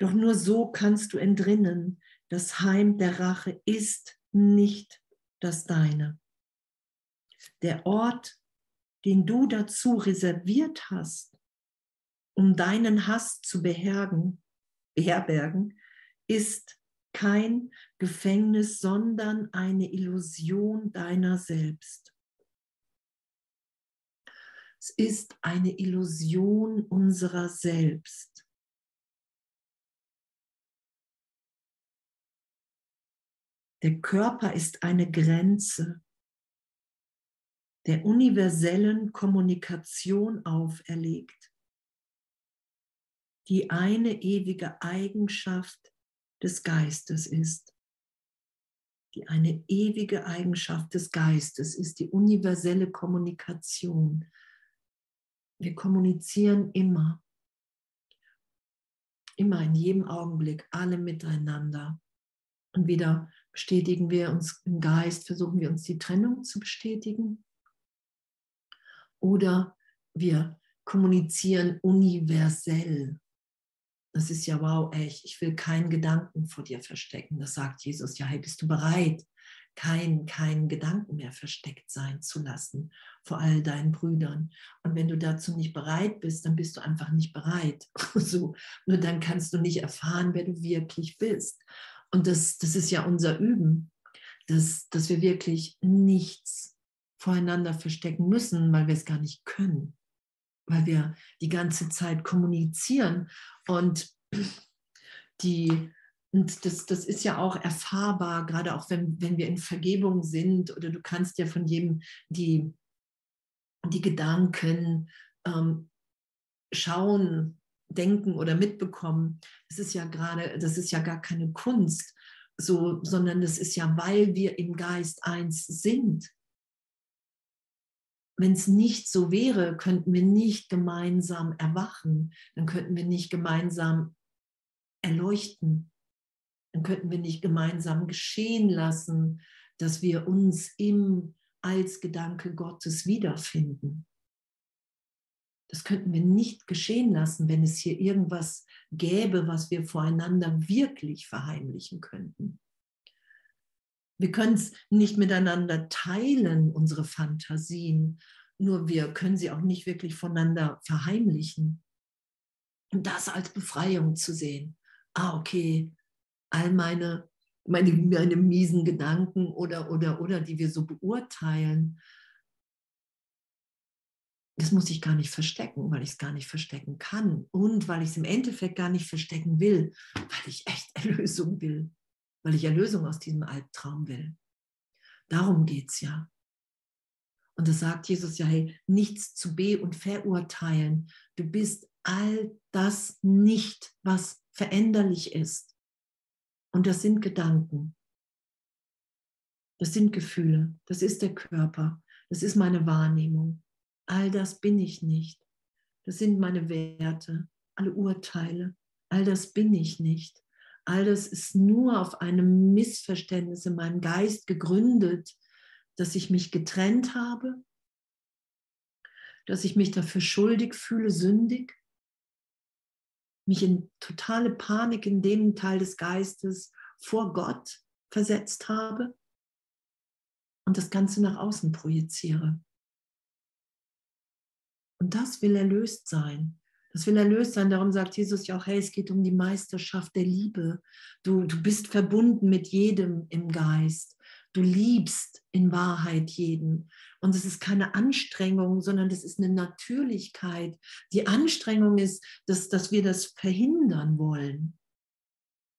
Doch nur so kannst du entrinnen, das Heim der Rache ist nicht das deine. Der Ort den du dazu reserviert hast, um deinen Hass zu behergen, beherbergen, ist kein Gefängnis, sondern eine Illusion deiner selbst. Es ist eine Illusion unserer selbst. Der Körper ist eine Grenze der universellen Kommunikation auferlegt, die eine ewige Eigenschaft des Geistes ist. Die eine ewige Eigenschaft des Geistes ist die universelle Kommunikation. Wir kommunizieren immer, immer in jedem Augenblick, alle miteinander. Und wieder bestätigen wir uns im Geist, versuchen wir uns die Trennung zu bestätigen oder wir kommunizieren universell. Das ist ja wow, echt. Ich will keinen Gedanken vor dir verstecken. Das sagt Jesus. Ja, hey, bist du bereit, keinen kein Gedanken mehr versteckt sein zu lassen vor all deinen Brüdern? Und wenn du dazu nicht bereit bist, dann bist du einfach nicht bereit. so, nur dann kannst du nicht erfahren, wer du wirklich bist. Und das, das ist ja unser Üben, dass, dass wir wirklich nichts voreinander verstecken müssen, weil wir es gar nicht können, weil wir die ganze Zeit kommunizieren und die und das, das ist ja auch erfahrbar, gerade auch wenn, wenn wir in Vergebung sind oder du kannst ja von jedem die, die Gedanken ähm, schauen, denken oder mitbekommen. Das ist ja gerade, das ist ja gar keine Kunst, so, sondern das ist ja, weil wir im Geist eins sind wenn es nicht so wäre, könnten wir nicht gemeinsam erwachen, dann könnten wir nicht gemeinsam erleuchten, dann könnten wir nicht gemeinsam geschehen lassen, dass wir uns im als Gedanke Gottes wiederfinden. Das könnten wir nicht geschehen lassen, wenn es hier irgendwas gäbe, was wir voreinander wirklich verheimlichen könnten. Wir können es nicht miteinander teilen, unsere Fantasien, nur wir können sie auch nicht wirklich voneinander verheimlichen. Und das als Befreiung zu sehen. Ah, okay, all meine, meine, meine miesen Gedanken oder, oder, oder, die wir so beurteilen, das muss ich gar nicht verstecken, weil ich es gar nicht verstecken kann und weil ich es im Endeffekt gar nicht verstecken will, weil ich echt Erlösung will, weil ich Erlösung aus diesem Albtraum will. Darum geht es ja. Und das sagt Jesus ja, hey, nichts zu be- und verurteilen. Du bist all das nicht, was veränderlich ist. Und das sind Gedanken. Das sind Gefühle. Das ist der Körper. Das ist meine Wahrnehmung. All das bin ich nicht. Das sind meine Werte, alle Urteile. All das bin ich nicht. All das ist nur auf einem Missverständnis in meinem Geist gegründet, dass ich mich getrennt habe, dass ich mich dafür schuldig fühle, sündig, mich in totale Panik in dem Teil des Geistes vor Gott versetzt habe und das Ganze nach außen projiziere. Und das will erlöst sein. Das will erlöst sein. Darum sagt Jesus ja auch, hey, es geht um die Meisterschaft der Liebe. Du, du bist verbunden mit jedem im Geist. Du liebst in Wahrheit jeden. Und es ist keine Anstrengung, sondern das ist eine Natürlichkeit. Die Anstrengung ist, dass, dass wir das verhindern wollen,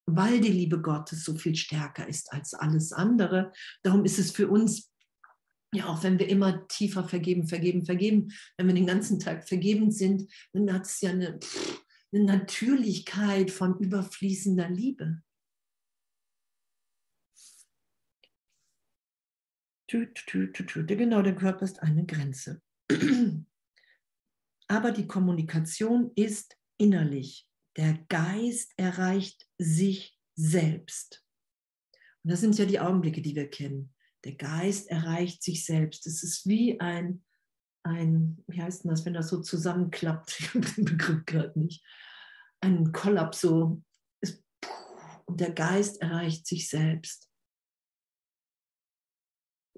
weil die Liebe Gottes so viel stärker ist als alles andere. Darum ist es für uns ja, auch wenn wir immer tiefer vergeben, vergeben, vergeben, wenn wir den ganzen Tag vergebend sind, dann hat es ja eine, eine Natürlichkeit von überfließender Liebe. Genau, der Körper ist eine Grenze. Aber die Kommunikation ist innerlich. Der Geist erreicht sich selbst. Und das sind ja die Augenblicke, die wir kennen. Der Geist erreicht sich selbst. Es ist wie ein, ein, wie heißt denn das, wenn das so zusammenklappt? Ich habe den Begriff gerade nicht. Ein Kollaps, so. Ist, und der Geist erreicht sich selbst.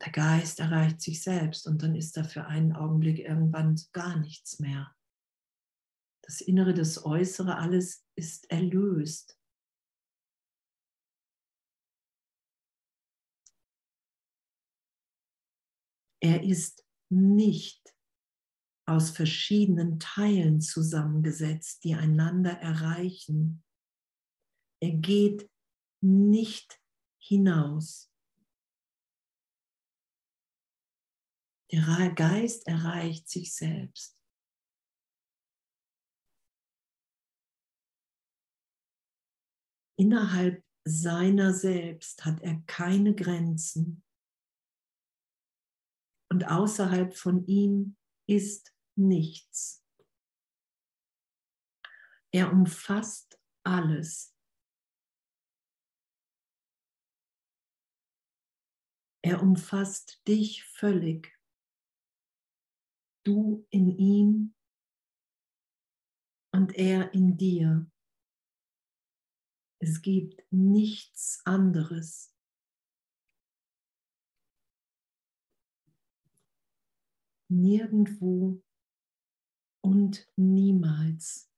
Der Geist erreicht sich selbst und dann ist da für einen Augenblick irgendwann gar nichts mehr. Das Innere, das Äußere, alles ist erlöst. Er ist nicht aus verschiedenen Teilen zusammengesetzt, die einander erreichen. Er geht nicht hinaus. Der Geist erreicht sich selbst. Innerhalb seiner selbst hat er keine Grenzen und außerhalb von ihm ist nichts. Er umfasst alles. Er umfasst dich völlig. Du in ihm und er in dir. Es gibt nichts anderes. Nirgendwo und niemals.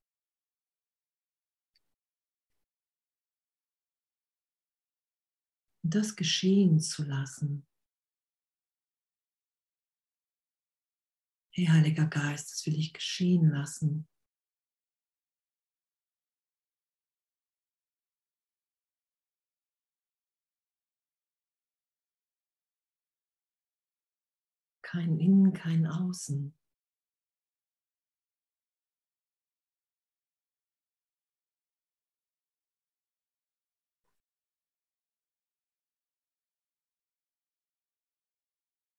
Das geschehen zu lassen. Hey, Heiliger Geist, das will ich geschehen lassen. Kein Innen, kein Außen.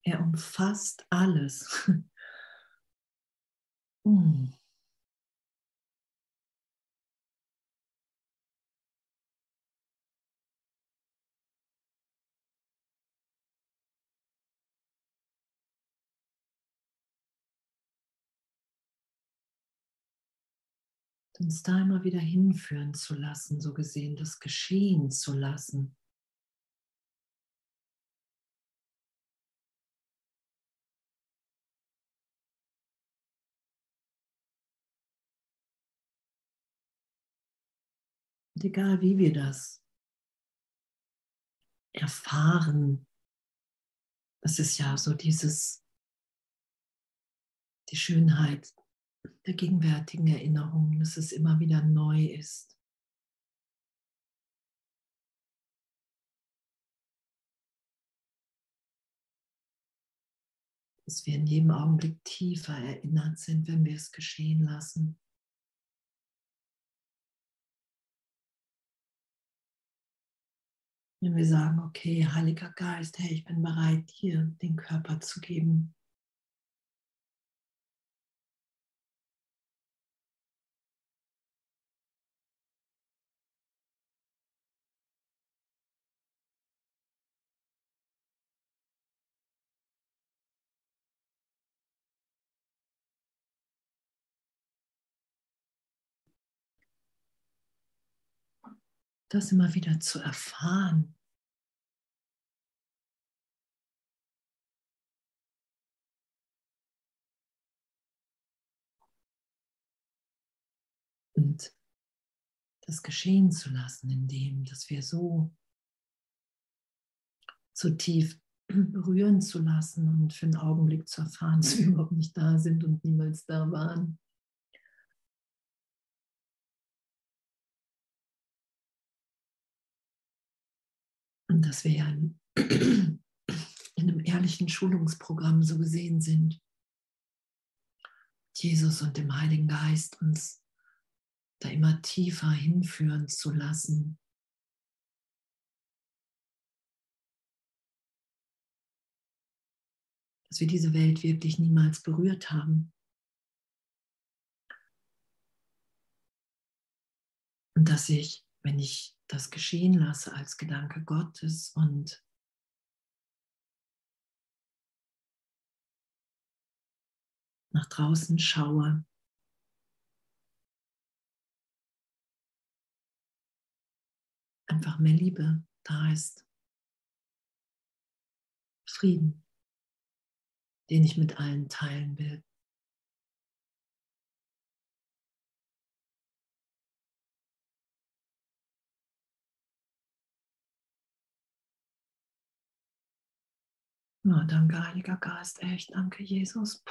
Er umfasst alles. mm. uns da immer wieder hinführen zu lassen, so gesehen, das geschehen zu lassen. Und egal wie wir das erfahren, das ist ja so dieses, die Schönheit der gegenwärtigen Erinnerung, dass es immer wieder neu ist. Dass wir in jedem Augenblick tiefer erinnert sind, wenn wir es geschehen lassen. Wenn wir sagen, okay, Heiliger Geist, hey, ich bin bereit, dir den Körper zu geben. Das immer wieder zu erfahren. Und das geschehen zu lassen, indem, dass wir so, tief berühren zu lassen und für einen Augenblick zu erfahren, dass wir überhaupt nicht da sind und niemals da waren. Und dass wir ja in, in einem ehrlichen Schulungsprogramm so gesehen sind. Jesus und dem Heiligen Geist uns da immer tiefer hinführen zu lassen. Dass wir diese Welt wirklich niemals berührt haben. Und dass ich, wenn ich das geschehen lasse als Gedanke Gottes und nach draußen schaue, einfach mehr Liebe da ist. Frieden, den ich mit allen teilen will. Ja, danke, Heiliger Geist, echt, danke, Jesus.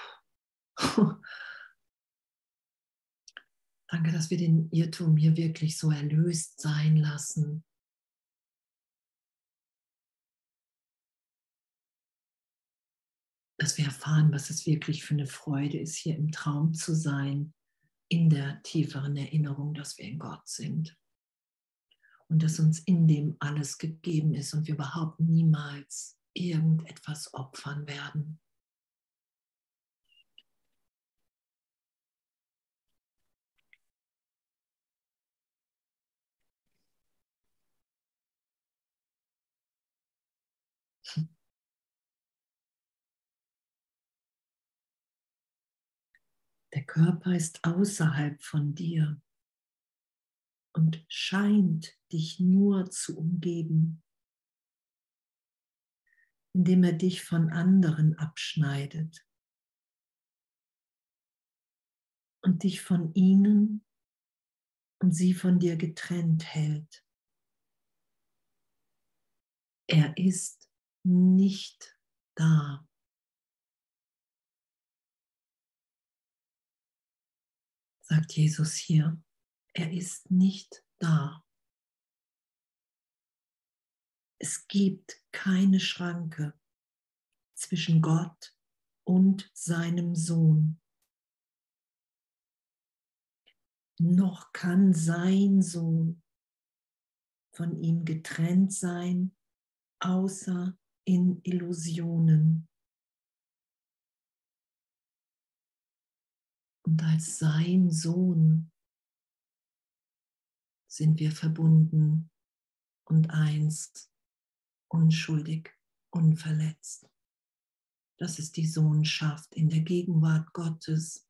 danke, dass wir den Irrtum hier wirklich so erlöst sein lassen. Dass wir erfahren, was es wirklich für eine Freude ist, hier im Traum zu sein, in der tieferen Erinnerung, dass wir in Gott sind. Und dass uns in dem alles gegeben ist und wir überhaupt niemals irgendetwas opfern werden. Der Körper ist außerhalb von dir und scheint dich nur zu umgeben indem er dich von anderen abschneidet und dich von ihnen und sie von dir getrennt hält. Er ist nicht da. Sagt Jesus hier, er ist nicht da. Es gibt keine Schranke zwischen Gott und seinem Sohn. Noch kann sein Sohn von ihm getrennt sein, außer in Illusionen. Und als sein Sohn sind wir verbunden und eins unschuldig, unverletzt. Das ist die Sohnschaft in der Gegenwart Gottes.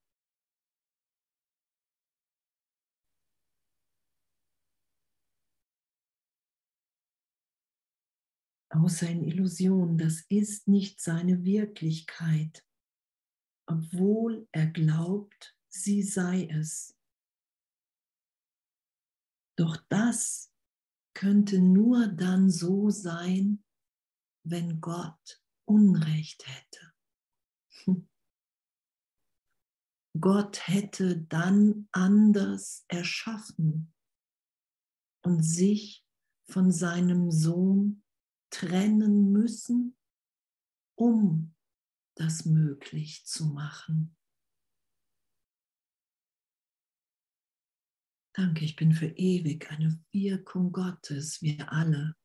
Außer in Illusion, das ist nicht seine Wirklichkeit, obwohl er glaubt, sie sei es. Doch das könnte nur dann so sein, wenn Gott Unrecht hätte. Gott hätte dann anders erschaffen und sich von seinem Sohn trennen müssen, um das möglich zu machen. Danke, ich bin für ewig eine Wirkung Gottes, wir alle.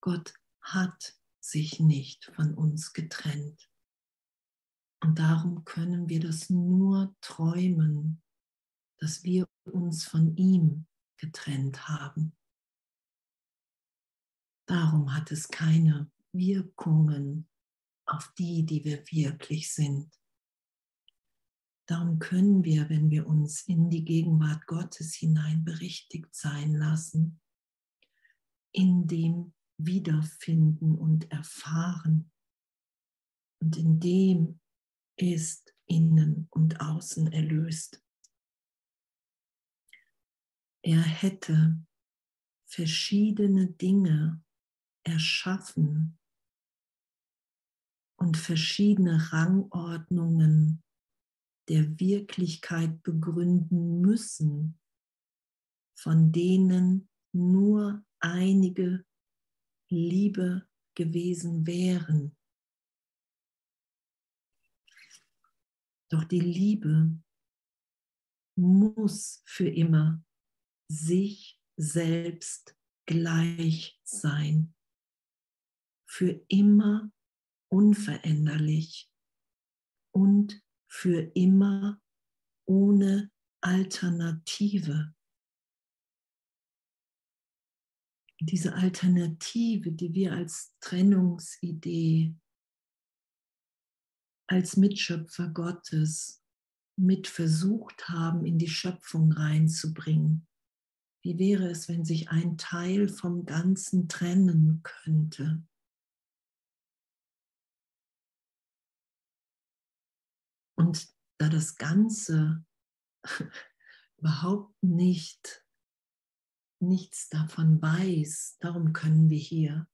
Gott hat sich nicht von uns getrennt. Und darum können wir das nur träumen, dass wir uns von ihm getrennt haben. Darum hat es keine Wirkungen auf die, die wir wirklich sind. Darum können wir, wenn wir uns in die Gegenwart Gottes hinein berichtigt sein lassen, in dem wiederfinden und erfahren. Und in dem ist innen und außen erlöst. Er hätte verschiedene Dinge erschaffen und verschiedene Rangordnungen der Wirklichkeit begründen müssen, von denen nur einige Liebe gewesen wären. Doch die Liebe muss für immer sich selbst gleich sein, für immer unveränderlich und für immer ohne Alternative. Diese Alternative, die wir als Trennungsidee, als Mitschöpfer Gottes mit versucht haben, in die Schöpfung reinzubringen. Wie wäre es, wenn sich ein Teil vom Ganzen trennen könnte? Und da das Ganze überhaupt nicht nichts davon weiß, darum können wir hier,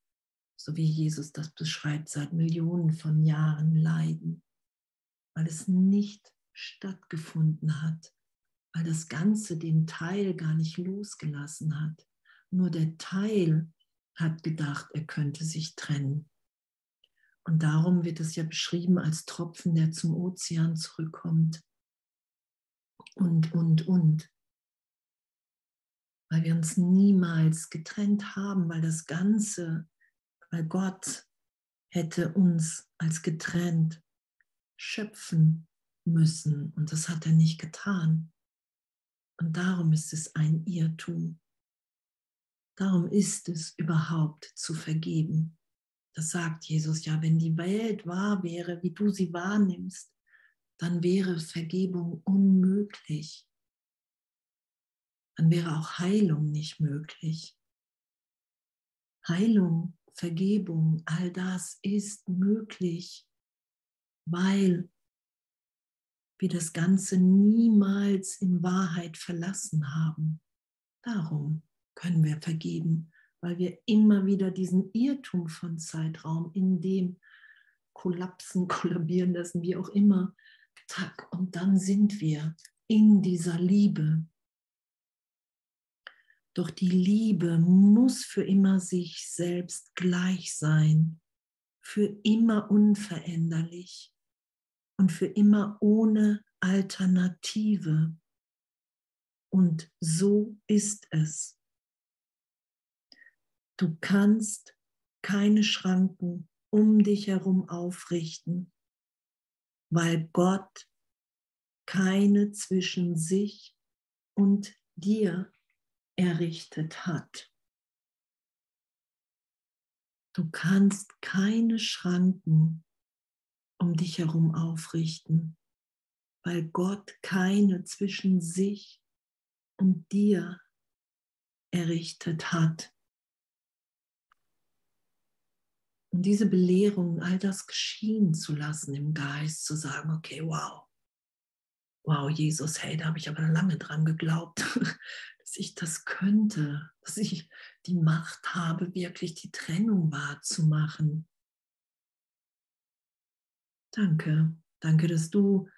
so wie Jesus das beschreibt, seit Millionen von Jahren leiden, weil es nicht stattgefunden hat, weil das Ganze den Teil gar nicht losgelassen hat. Nur der Teil hat gedacht, er könnte sich trennen. Und darum wird es ja beschrieben als Tropfen, der zum Ozean zurückkommt. Und, und, und. Weil wir uns niemals getrennt haben, weil das Ganze, weil Gott hätte uns als getrennt schöpfen müssen. Und das hat er nicht getan. Und darum ist es ein Irrtum. Darum ist es überhaupt zu vergeben. Das sagt Jesus ja, wenn die Welt wahr wäre, wie du sie wahrnimmst, dann wäre Vergebung unmöglich. Dann wäre auch Heilung nicht möglich. Heilung, Vergebung, all das ist möglich, weil wir das Ganze niemals in Wahrheit verlassen haben. Darum können wir vergeben weil wir immer wieder diesen Irrtum von Zeitraum in dem kollapsen, kollabieren lassen, wie auch immer, tack, und dann sind wir in dieser Liebe. Doch die Liebe muss für immer sich selbst gleich sein, für immer unveränderlich und für immer ohne Alternative. Und so ist es. Du kannst keine Schranken um dich herum aufrichten, weil Gott keine zwischen sich und dir errichtet hat. Du kannst keine Schranken um dich herum aufrichten, weil Gott keine zwischen sich und dir errichtet hat. Und diese Belehrung, all das geschehen zu lassen im Geist, zu sagen, okay, wow, wow, Jesus, hey, da habe ich aber lange dran geglaubt, dass ich das könnte, dass ich die Macht habe, wirklich die Trennung wahrzumachen. Danke, danke, dass du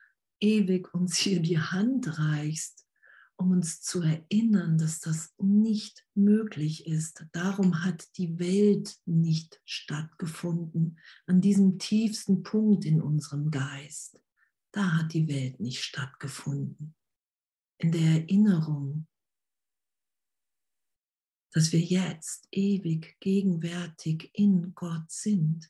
ewig uns hier die Hand reichst, um uns zu erinnern, dass das nicht möglich ist. Darum hat die Welt nicht stattgefunden, an diesem tiefsten Punkt in unserem Geist. Da hat die Welt nicht stattgefunden. In der Erinnerung, dass wir jetzt ewig gegenwärtig in Gott sind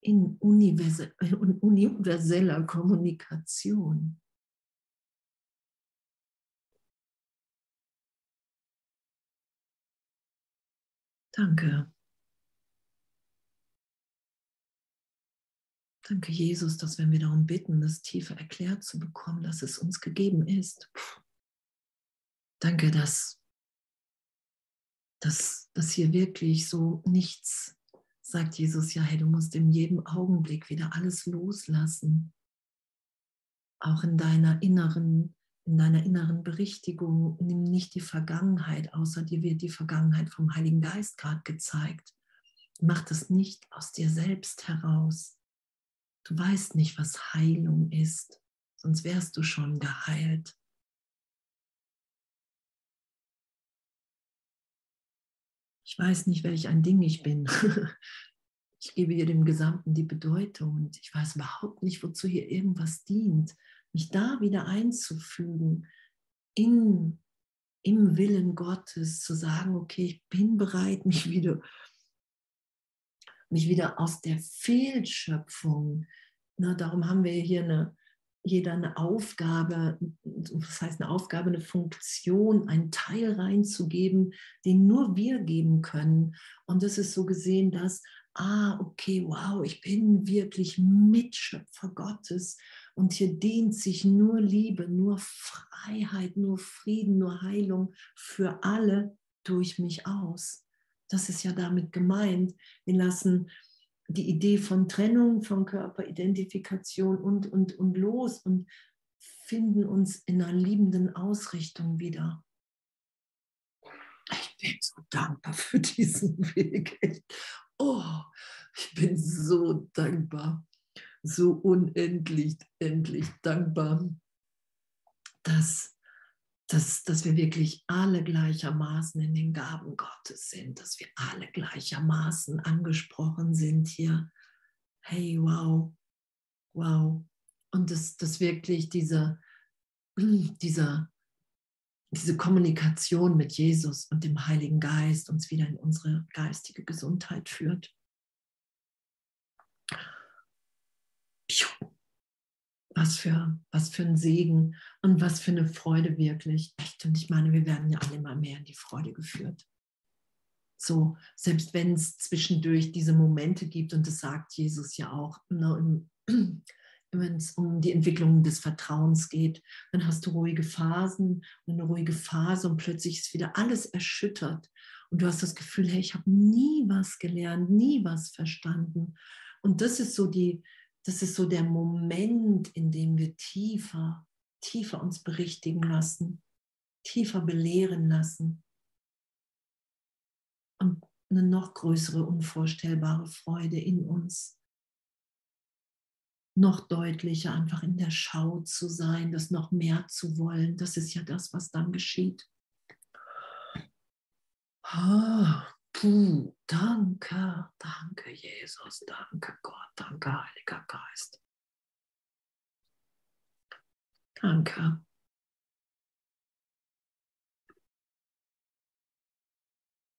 in universeller Kommunikation. Danke. Danke, Jesus, dass wenn wir darum bitten, das tiefer erklärt zu bekommen, dass es uns gegeben ist. Danke, dass, dass, dass hier wirklich so nichts sagt Jesus ja, hey, du musst in jedem Augenblick wieder alles loslassen. Auch in deiner inneren, in deiner inneren Berichtigung, nimm nicht die Vergangenheit, außer dir wird die Vergangenheit vom Heiligen Geist gerade gezeigt. Mach das nicht aus dir selbst heraus. Du weißt nicht, was Heilung ist, sonst wärst du schon geheilt. Ich weiß nicht, welch ein Ding ich bin. Ich gebe hier dem Gesamten die Bedeutung und ich weiß überhaupt nicht, wozu hier irgendwas dient. Mich da wieder einzufügen in, im Willen Gottes, zu sagen, okay, ich bin bereit, mich wieder, mich wieder aus der Fehlschöpfung, na, darum haben wir hier eine, jeder eine Aufgabe, das heißt eine Aufgabe, eine Funktion, einen Teil reinzugeben, den nur wir geben können. Und das ist so gesehen, dass, ah, okay, wow, ich bin wirklich Mitschöpfer Gottes. Und hier dehnt sich nur Liebe, nur Freiheit, nur Frieden, nur Heilung für alle durch mich aus. Das ist ja damit gemeint. Wir lassen die Idee von Trennung, von Körperidentifikation und, und, und los und finden uns in einer liebenden Ausrichtung wieder. Ich bin so dankbar für diesen Weg. Oh, ich bin so dankbar, so unendlich, endlich dankbar, dass dass, dass wir wirklich alle gleichermaßen in den Gaben Gottes sind, dass wir alle gleichermaßen angesprochen sind hier. Hey, wow, wow. Und dass, dass wirklich diese, diese, diese Kommunikation mit Jesus und dem Heiligen Geist uns wieder in unsere geistige Gesundheit führt. Was für, was für ein Segen und was für eine Freude wirklich. Echt. Und ich meine, wir werden ja alle immer mehr in die Freude geführt. So, selbst wenn es zwischendurch diese Momente gibt, und das sagt Jesus ja auch, ne, wenn es um die Entwicklung des Vertrauens geht, dann hast du ruhige Phasen, eine ruhige Phase und plötzlich ist wieder alles erschüttert. Und du hast das Gefühl, hey, ich habe nie was gelernt, nie was verstanden. Und das ist so die, das ist so der Moment, in dem wir tiefer, tiefer uns berichtigen lassen, tiefer belehren lassen und eine noch größere, unvorstellbare Freude in uns. Noch deutlicher einfach in der Schau zu sein, das noch mehr zu wollen. Das ist ja das, was dann geschieht. Ah, Puh, danke, danke Jesus, danke Gott, danke Heiliger Geist. Danke.